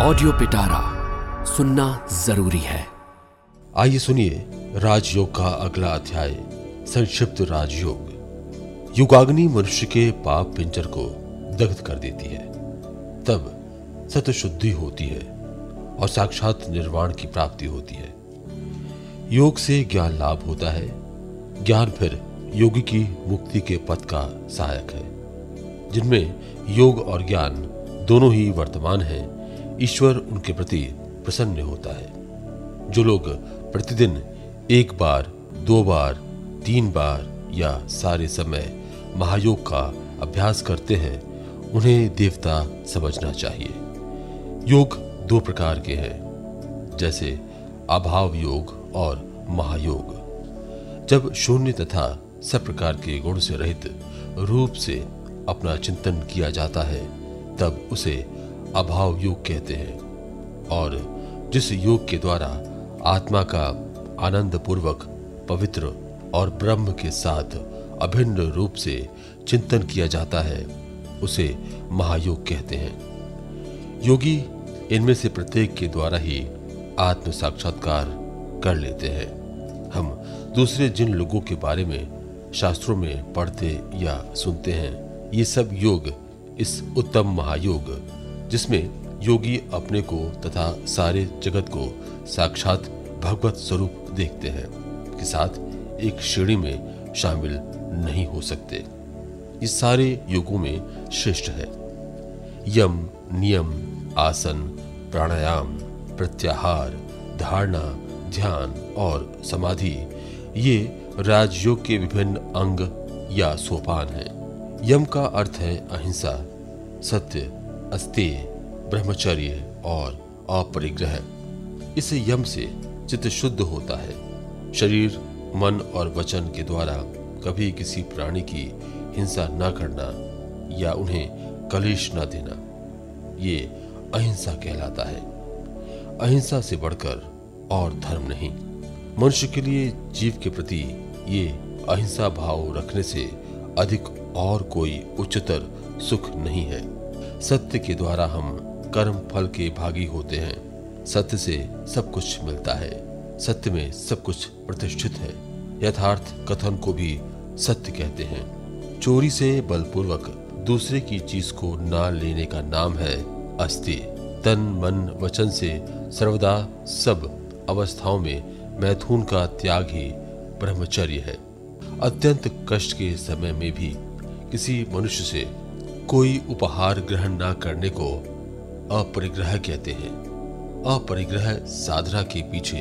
Audio पिटारा सुनना ज़रूरी है। आइए सुनिए राजयोग का अगला अध्याय, संक्षिप्त राजयोग। युगाग्नि मनुष्य के पाप पिंजर को दग्ध कर देती है। तब सत शुद्धि होती है और साक्षात निर्वाण की प्राप्ति होती है। योग से ज्ञान लाभ होता है। ज्ञान फिर योगी की मुक्ति के पथ का सहायक है, जिनमें योग और ज्ञान दोनों ही वर्तमान हैं। ईश्वर उनके प्रति प्रसन्न होता है। जो लोग प्रतिदिन एक बार, दो बार, तीन बार या सारे समय महायोग का अभ्यास करते हैं, उन्हें देवता समझना चाहिए। योग दो प्रकार के हैं, जैसे अभाव योग और महायोग। जब शून्य तथा सब प्रकार के गुण से रहित रूप से अपना चिंतन किया जाता है, तब उसे अभाव योग कहते हैं और जिस योग के द्वारा आत्मा का आनंद पूर्वक पवित्र और ब्रह्म के साथ अभिन्न रूप से चिंतन किया जाता है, उसे महायोग कहते हैं। योगी इनमें से प्रत्येक के द्वारा ही आत्म साक्षात्कार कर लेते हैं। हम दूसरे जिन लोगों के बारे में शास्त्रों में पढ़ते या सुनते हैं, ये सब योग, इस उत्तम महायोग जिसमें योगी अपने को तथा सारे जगत को साक्षात भगवत स्वरूप देखते हैं, के साथ एक श्रेणी में शामिल नहीं हो सकते। ये सारे योगों में श्रेष्ठ है। यम, नियम, आसन, प्राणायाम, प्रत्याहार, धारणा, ध्यान और समाधि, ये राजयोग के विभिन्न अंग या सोपान हैं। यम का अर्थ है अहिंसा, सत्य अस्तेय ब्रह्मचर्य और अपरिग्रह। इस यम से चित्त शुद्ध होता है। शरीर, मन और वचन के द्वारा कभी किसी प्राणी की हिंसा न करना या उन्हें कलेश न देना, ये अहिंसा कहलाता है। अहिंसा से बढ़कर और धर्म नहीं। मनुष्य के लिए जीव के प्रति ये अहिंसा भाव रखने से अधिक और कोई उच्चतर सुख नहीं है। सत्य के द्वारा हम कर्म फल के भागी होते हैं। सत्य से सब कुछ मिलता है। सत्य में सब कुछ प्रतिष्ठित है। यथार्थ कथन को भी सत्य कहते हैं। चोरी से बलपूर्वक दूसरे की चीज़ को ना लेने का नाम है अस्ति तन, मन, वचन से सर्वदा सब अवस्थाओं में मैथुन का त्याग ही ब्रह्मचर्य है। अत्यंत कष्ट के समय में भी किसी मनुष्य से कोई उपहार ग्रहण न करने को अपरिग्रह कहते हैं। अपरिग्रह साधना के पीछे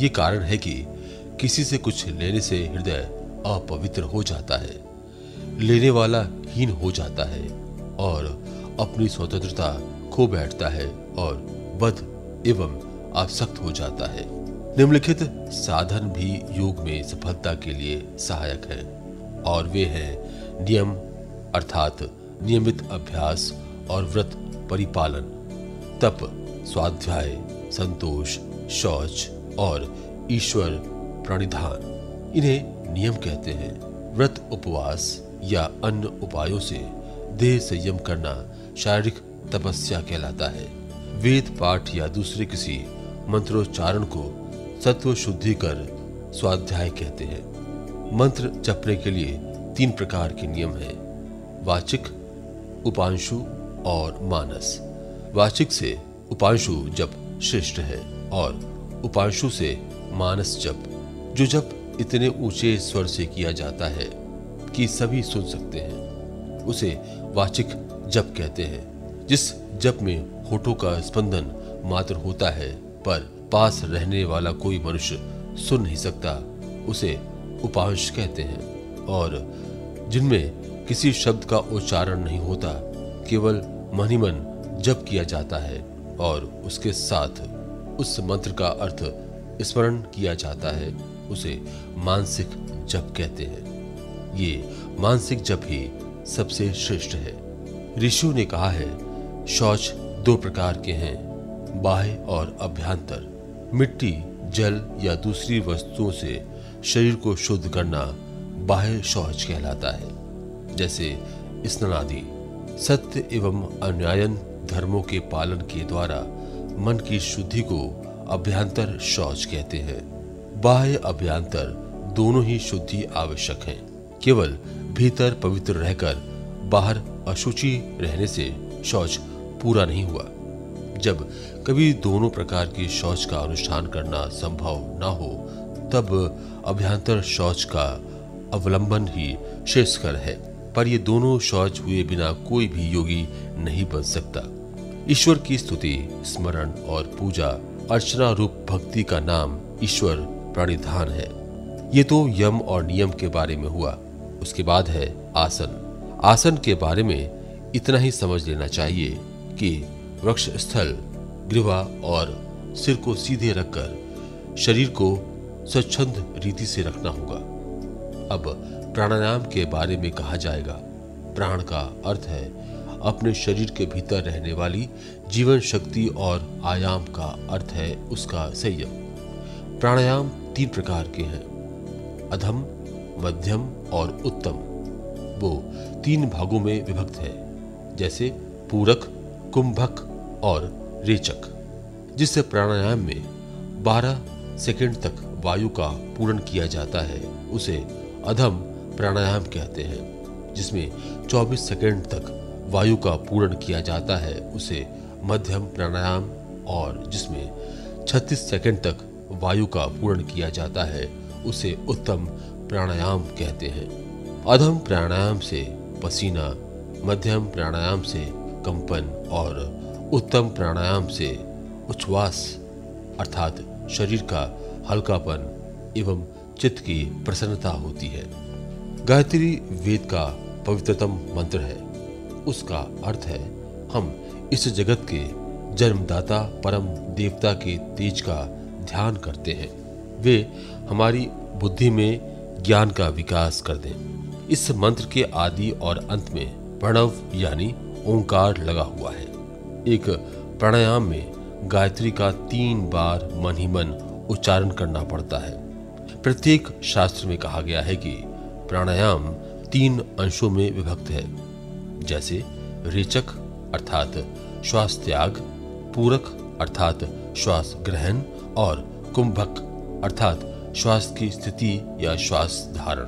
ये कारण है कि किसी से कुछ लेने से हृदय अपवित्र हो जाता है, लेने वाला हीन हो जाता है और अपनी स्वतंत्रता खो बैठता है और बद एवं आसक्त हो जाता है। निम्नलिखित साधन भी योग में सफलता के लिए सहायक है और वे हैं नियम अर्थात नियमित अभ्यास और व्रत परिपालन। तप, स्वाध्याय, संतोष, शौच और ईश्वर प्रणिधान, इन्हें नियम कहते हैं। व्रत उपवास या अन्य उपायों से देह संयम करना शारीरिक तपस्या कहलाता है। वेद, पाठ या दूसरे किसी मंत्रोच्चारण को सत्व शुद्धि कर स्वाध्याय कहते हैं। मंत्र जपने के लिए तीन प्रकार के नियम हैं। वाचिक उपांशु और मानस। वाचिक से उपांशु जप श्रेष्ठ है और उपांशु से मानस जप। जो जप इतने ऊँचे स्वर से किया जाता है कि सभी सुन सकते हैं। उसे वाचिक जप कहते हैं, जिस जप में होठों का स्पंदन मात्र होता है, पर पास रहने वाला कोई मनुष्य सुन नहीं सकता, उसे उपांश कहते हैं। और जिनमें किसी शब्द का उच्चारण नहीं होता, केवल मन ही मन जप किया जाता है और उसके साथ उस मंत्र का अर्थ स्मरण किया जाता है, उसे मानसिक जप कहते हैं। ये मानसिक जप ही सबसे श्रेष्ठ है। ऋषियों ने कहा है, शौच दो प्रकार के हैं, बाह्य और अभ्यंतर। मिट्टी, जल या दूसरी वस्तुओं से शरीर को शुद्ध करना बाह्य शौच कहलाता है। जैसे स्नादि सत्य एवं अन्यायन धर्मों के पालन के द्वारा मन की शुद्धि को अभ्यंतर शौच कहते हैं। बाह्य अभ्यंतर दोनों ही शुद्धि आवश्यक हैं। केवल भीतर पवित्र रहकर बाहर अशुचि रहने से शौच पूरा नहीं हुआ। जब कभी दोनों प्रकार के शौच का अनुष्ठान करना संभव न हो, तब अभ्यंतर शौच का अवलंबन ही श्रेष्ठकर है। पर ये दोनों शौच हुए बिना कोई भी योगी नहीं बन सकता। ईश्वर की स्तुति, स्मरण और पूजा, अर्चना रूप भक्ति का नाम ईश्वर प्रणिधान है। ये तो यम और नियम के बारे में हुआ। उसके बाद है आसन। आसन के बारे में इतना ही समझ लेना चाहिए कि वृक्ष स्थल ग्रीवा और सिर को सीधे रखकर शरीर को स्वच्छंद रीति से रखना होगा। अब प्राणायाम के बारे में कहा जाएगा। प्राण का अर्थ है अपने शरीर के भीतर रहने वाली जीवन शक्ति और आयाम का अर्थ है उसका संयम। प्राणायाम तीन प्रकार के हैं, अधम, मध्यम और उत्तम। वो तीन भागों में विभक्त है, जैसे पूरक, कुंभक और रेचक, जिससे प्राणायाम में 12 सेकंड तक वायु का पूर्ण किया जाता है। उसे अधम प्राणायाम कहते हैं, जिसमें 24 सेकंड तक वायु का पूरण किया जाता है, उसे मध्यम प्राणायाम और जिसमें 36 सेकंड तक वायु का पूरण किया जाता है, उसे उत्तम प्राणायाम कहते हैं। अधम प्राणायाम से पसीना, मध्यम प्राणायाम से कंपन और उत्तम प्राणायाम से उच्छ्वास, अर्थात शरीर का हल्कापन एवं चित्त की प्रसन्नता होती है। गायत्री वेद का पवित्रतम मंत्र है। उसका अर्थ है, हम इस जगत के जन्मदाता परम देवता के तेज का ध्यान करते हैं। वे हमारी बुद्धि में ज्ञान का विकास कर दें। इस मंत्र के आदि और अंत में प्रणव यानी ओंकार लगा हुआ है। एक प्राणायाम में गायत्री का तीन बार मन ही मन उच्चारण करना पड़ता है। प्रत्येक शास्त्र में कहा गया है कि प्राणायाम तीन अंशों में विभक्त है, जैसे रेचक अर्थात श्वास त्याग पूरक अर्थात श्वास ग्रहण और कुंभक अर्थात श्वास की स्थिति या श्वास धारण।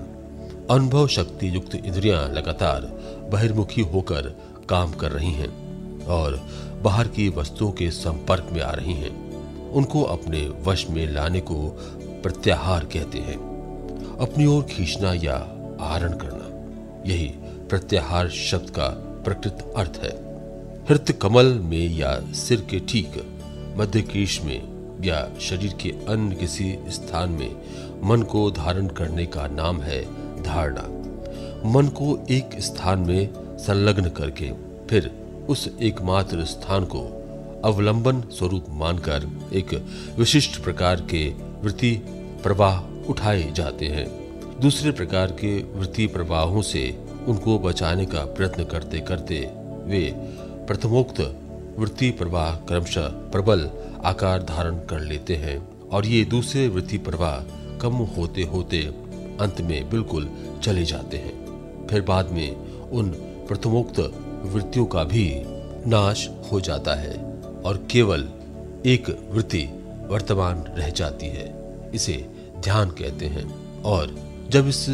अनुभव शक्ति युक्त इंद्रियाँ लगातार बहिर्मुखी होकर काम कर रही हैं और बाहर की वस्तुओं के संपर्क में आ रही हैं। उनको अपने वश में लाने को प्रत्याहार कहते हैं। अपनी ओर खींचना या आहरण करना। यही प्रत्याहार शब्द का प्रकृत अर्थ है। हृत कमल में या सिर के ठीक मध्य केश में या शरीर के अन्य किसी स्थान में मन को धारण करने का नाम है धारणा। मन को एक स्थान में संलग्न करके फिर उस एकमात्र स्थान को अवलंबन स्वरूप मानकर एक विशिष्ट प्रकार के वृत्ति प्रवाह उठाए जाते हैं। दूसरे प्रकार के वृत्ति प्रवाहों से उनको बचाने का प्रयत्न करते करते वे प्रथमोक्त वृत्ति प्रवाह क्रमशः प्रबल आकार धारण कर लेते हैं और ये दूसरे वृत्ति प्रवाह कम होते होते अंत में बिल्कुल चले जाते हैं। फिर बाद में उन प्रथमोक्त वृत्तियों का भी नाश हो जाता है और केवल एक वृत्ति वर्तमान रह जाती है। इसे ध्यान कहते हैं और जब इस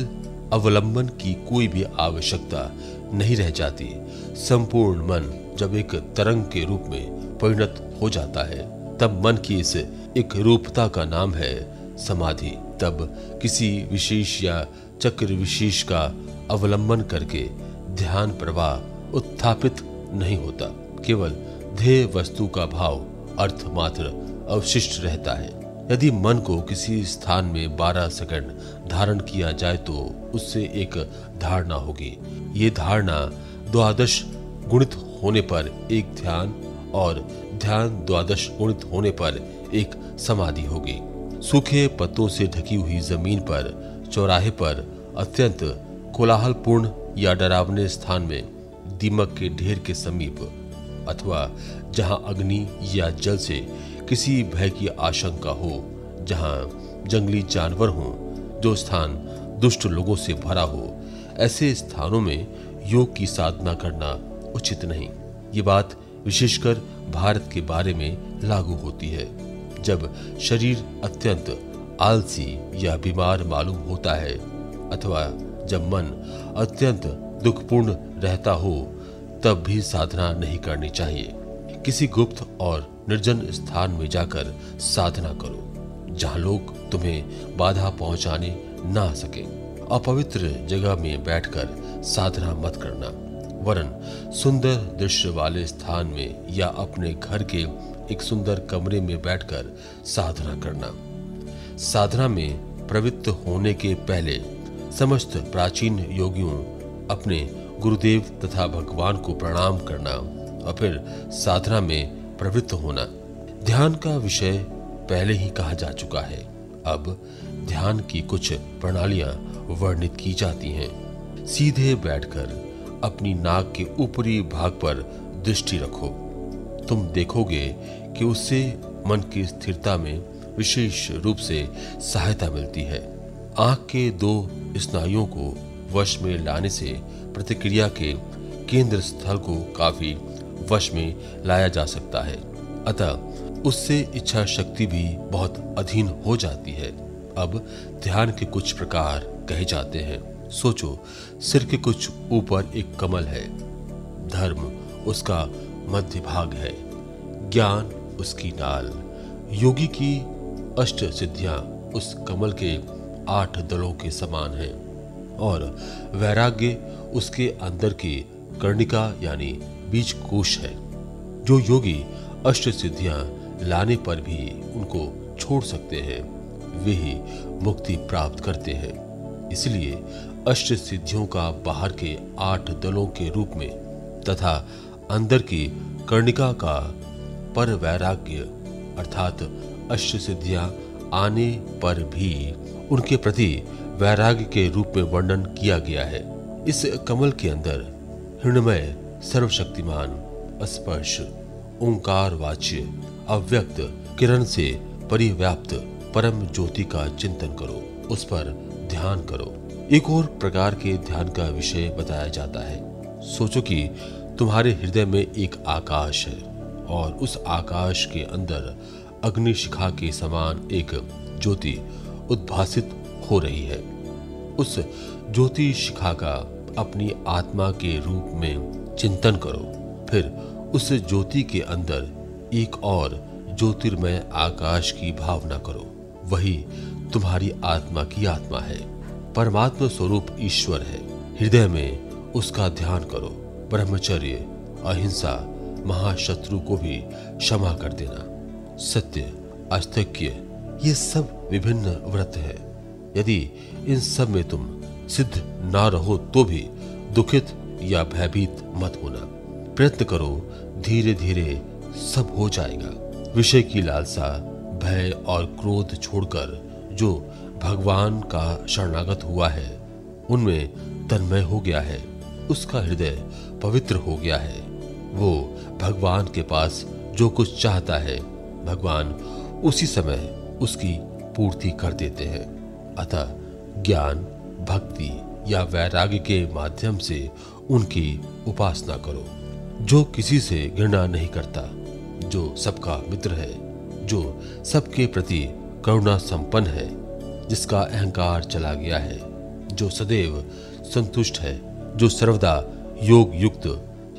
अवलंबन की कोई भी आवश्यकता नहीं रह जाती, संपूर्ण मन जब एक तरंग के रूप में परिणत हो जाता है, तब मन की इस एक रूपता का नाम है समाधि। तब किसी विशेष या चक्र विशेष का अवलंबन करके ध्यान प्रवाह उत्थापित नहीं होता। केवल ध्येय वस्तु का भाव अर्थ मात्र अवशिष्ट रहता है। यदि मन को किसी स्थान में 12 सेकंड धारण किया जाए तो उससे एक धारणा होगी। ये धारणा द्वादश गुणित होने पर एक ध्यान और ध्यान द्वादश गुणित होने पर एक समाधि होगी। सूखे पत्तों से ढकी हुई ज़मीन पर, चौराहे पर अत्यंत कोलाहलपूर्ण या डरावने स्थान में, दीमक के ढेर के समीप अथवा जहाँ अग्नि या जल से किसी भय की आशंका हो, जहाँ जंगली जानवर हो, जो स्थान दुष्ट लोगों से भरा हो, ऐसे स्थानों में योग की साधना करना उचित नहीं। ये बात विशेषकर भारत के बारे में लागू होती है, जब शरीर अत्यंत आलसी या बीमार मालूम होता है, अथवा जब मन अत्यंत दुखपूर्ण रहता हो, तब भी साधना नहीं करनी चाहिए। किसी गुप्त और निर्जन स्थान में जाकर साधना करो, जहाँ लोग तुम्हें बाधा पहुँचाने ना सके। अपवित्र जगह में बैठकर साधना मत करना, वरन सुंदर दृश्य वाले स्थान में या अपने घर के एक सुंदर कमरे में बैठकर साधना करना। साधना में प्रवृत्त होने के पहले समस्त प्राचीन योगियों अपने गुरुदेव तथा भगवान को प्रणाम करना और फिर साधना में प्रवृत्त होना। ध्यान का विषय पहले ही कहा जा चुका है। अब ध्यान की कुछ प्रणालियाँ वर्णित की जाती हैं। सीधे बैठकर अपनी नाक के ऊपरी भाग पर दृष्टि रखो। तुम देखोगे कि उससे मन की स्थिरता में विशेष रूप से सहायता मिलती है। आँख के दो स्नायुओं को वश में लाने से प्रतिक्रिया के केंद्र स्थल को काफ़ी वश में लाया जा सकता है। अतः उससे इच्छा शक्ति भी बहुत अधीन हो जाती है। अब ध्यान के कुछ प्रकार कहे जाते हैं। सोचो, सिर के कुछ ऊपर एक कमल है। धर्म उसका मध्य भाग है। ज्ञान उसकी नाल। योगी की अष्ट सिद्धियाँ उस कमल के आठ दलों के समान हैं। और वैराग्य उसके अंदर की कर्णिका यानी बीज कोश है, जो योगी अष्ट सिद्धियाँ लाने पर भी उनको छोड़ सकते हैं। वे ही मुक्ति प्राप्त करते हैं। इसलिए अष्ट सिद्धियों का बाहर के आठ दलों के रूप में तथा अंदर की कर्णिका का पर वैराग्य अर्थात अष्ट सिद्धियाँ आने पर भी उनके प्रति वैराग्य के रूप में वर्णन किया गया है। इस कमल के अंदर हृणमय सर्वशक्तिमान स्पर्श ओंकार वाच्य, अव्यक्त, किरण से परिव्याप्त परम ज्योति का चिंतन करो, उस पर ध्यान करो। एक और प्रकार के ध्यान का विषय बताया जाता है। सोचो कि तुम्हारे हृदय में एक आकाश है और उस आकाश के अंदर अग्नि शिखा के समान एक ज्योति उद्भासित हो रही है। उस ज्योति शिखा का अपनी आत्मा के रूप में चिंतन करो। फिर उस ज्योति के अंदर एक और ज्योतिर्मय आकाश की भावना करो। वही तुम्हारी आत्मा की आत्मा है। परमात्मा स्वरूप ईश्वर है। हृदय में उसका ध्यान करो। ब्रह्मचर्य, अहिंसा, महाशत्रु को भी क्षमा कर देना। सत्य, अस्तक्य, ये सब विभिन्न व्रत है। यदि इन सब में तुम सिद्ध ना रहो तो भी दुखित या भयभीत मत होना। प्रयत्न करो धीरे धीरे सब हो जाएगा। विषय की लालसा, भय और क्रोध छोड़कर जो भगवान का शरणागत हुआ है, उनमें तन्मय हो गया है। उसका हृदय पवित्र हो गया है। वो भगवान के पास जो कुछ चाहता है, भगवान उसी समय उसकी पूर्ति कर देते हैं। अतः ज्ञान, भक्ति या वैराग्य के माध्यम से उनकी उपासना करो, जो किसी से घृणा नहीं करता, जो सबका मित्र है, जो सबके प्रति करुणा संपन्न है, जिसका अहंकार चला गया है, जो सदैव संतुष्ट है, जो सर्वदा योग युक्त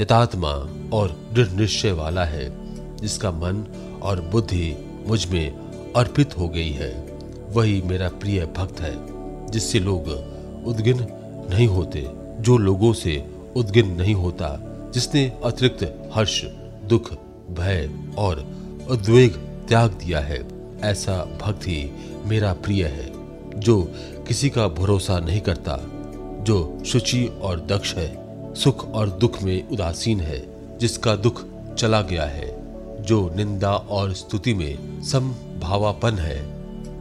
यथात्मा और दृढ़ निश्चय वाला है, जिसका मन और बुद्धि मुझमें अर्पित हो गई है, वही मेरा प्रिय भक्त है, जिससे लोग उद्गिन नहीं होते, जो लोगों से उद्गिन नहीं होता, जिसने अतिरिक्त हर्ष, दुख, भय और उद्वेग त्याग दिया है। ऐसा भक्त मेरा प्रिय है, जो किसी का भरोसा नहीं करता, जो शुचि और दक्ष है, सुख और दुख में उदासीन है, जिसका दुख चला गया है, जो निंदा और स्तुति में समभावापन है।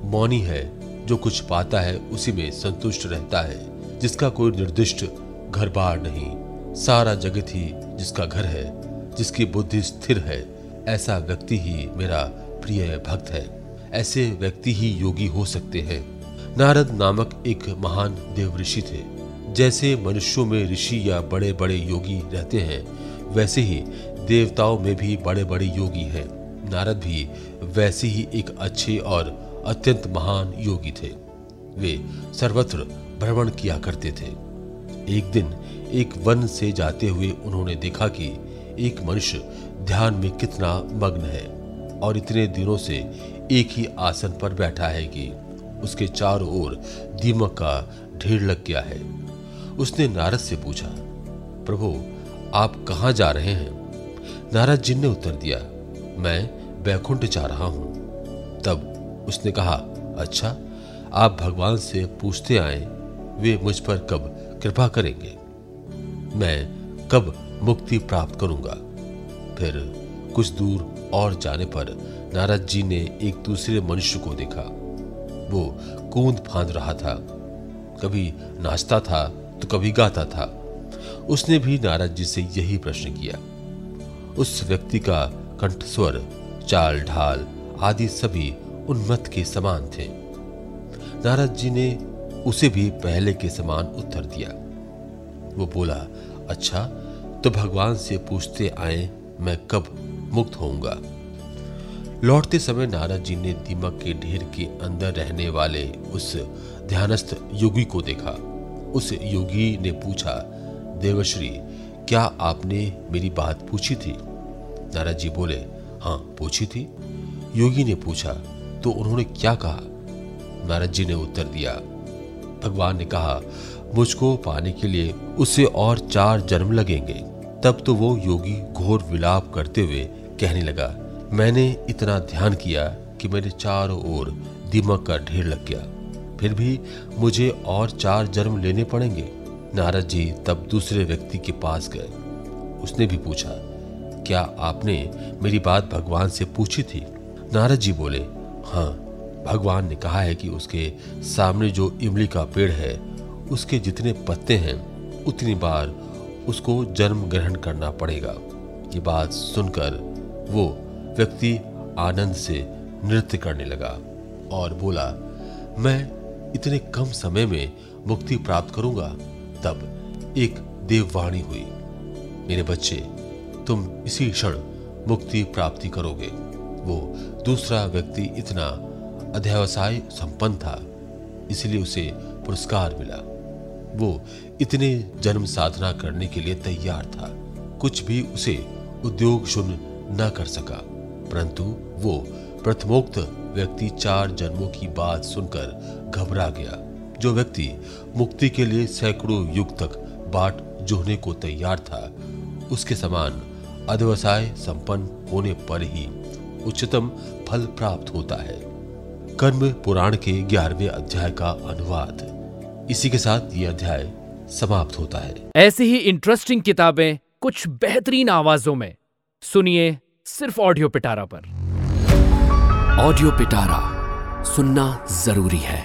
मौनी है, जो कुछ पाता है, उसी में संतुष्ट रहता है, जिसका कोई निर्दिष्ट घर बार नहीं, सारा जगत ही जिसका घर है, जिसकी बुद्धि स्थिर है, ऐसा व्यक्ति ही मेरा प्रिय भक्त है। ऐसे व्यक्ति ही योगी हो सकते हैं। नारद नामक एक महान देव ऋषि थे। जैसे मनुष्यों में ऋषि या बड़े बड़े योगी रहते हैं, वैसे ही देवताओं में भी बड़े बड़े योगी हैं। नारद भी वैसे ही एक अच्छे और अत्यंत महान योगी थे। वे सर्वत्र भ्रमण किया करते थे। एक दिन एक वन से जाते हुए उन्होंने देखा कि एक मनुष्य ध्यान में कितना मग्न है और इतने दिनों से एक ही आसन पर बैठा है कि उसके चारों ओर दीमक का ढेर लग गया है। उसने नारद से पूछा, प्रभु, आप कहाँ जा रहे हैं? नारद जी ने उत्तर दिया, मैं बैकुंठ जा रहा हूँ। तब उसने कहा अच्छा आप भगवान से पूछते आए, वे मुझ पर कब कृपा करेंगे। मैं कब मुक्ति प्राप्त करूँगा? फिर कुछ दूर और जाने पर नारद जी ने एक दूसरे मनुष्य को देखा। वो कूद फांद रहा था। कभी नाचता था तो कभी गाता था। उसने भी नारद जी से यही प्रश्न किया। उस व्यक्ति का कंठस्वर चाल ढाल आदि सभी उन्मत्त के समान थे। नारद जी ने उसे भी पहले के समान उत्तर दिया। वो बोला अच्छा तो भगवान से पूछते आए, मैं कब मुक्त होऊँगा? लौटते समय नारद जी ने दीमक के ढेर के अंदर रहने वाले उस ध्यानस्थ योगी को देखा। उस योगी ने पूछा देवश्री क्या आपने मेरी बात पूछी थी? नारद जी बोले हाँ पूछी थी। योगी ने पूछा तो उन्होंने क्या कहा? नारद जी ने उत्तर दिया भगवान ने कहा, मुझको पाने के लिए उसे और चार जन्म लगेंगे। तब तो वो योगी घोर विलाप करते हुए कहने लगा, मैंने इतना ध्यान किया कि मेरे चारों ओर दीमक का ढेर लग गया। फिर भी मुझे और चार जन्म लेने पड़ेंगे? नारद जी तब दूसरे व्यक्ति के पास गए। उसने भी पूछा, क्या आपने मेरी बात भगवान से पूछी थी? नारद जी बोले हाँ भगवान ने कहा है कि उसके सामने जो इमली का पेड़ है, उसके जितने पत्ते हैं, उतनी बार उसको जन्म ग्रहण करना पड़ेगा। ये बात सुनकर वो व्यक्ति आनंद से नृत्य करने लगा और बोला, मैं इतने कम समय में मुक्ति प्राप्त करूँगा, तब एक देववाणी हुई। मेरे बच्चे, तुम इसी क्षण मुक्ति प्राप्ति करोगे। वो दूसरा व्यक्ति इतना अध्यवसाय संपन्न था, इसलिए उसे पुरस्कार मिला। वो इतने जन्म साधना करने के लिए तैयार था। कुछ भी उसे उद्योग शून्य न कर सका, परंतु वो प्रथमोक्त व्यक्ति चार जन्मों की बात सुनकर घबरा गया, जो व्यक्ति मुक्ति के लिए सैकड़ों युग तक बाट जोहने को तैयार था। उसके समान अध्यवसाय संपन्न होने पर ही उच्चतम फल प्राप्त होता है। कर्म पुराण के ग्यारहवें अध्याय का अनुवाद। इसी के साथ ये अध्याय समाप्त होता है। ऐसी ही इंटरेस्टिंग किताबें कुछ बेहतरीन आवाजों में। सुनिए सिर्फ़ ऑडियो पिटारा पर। ऑडियो पिटारा सुनना ज़रूरी है।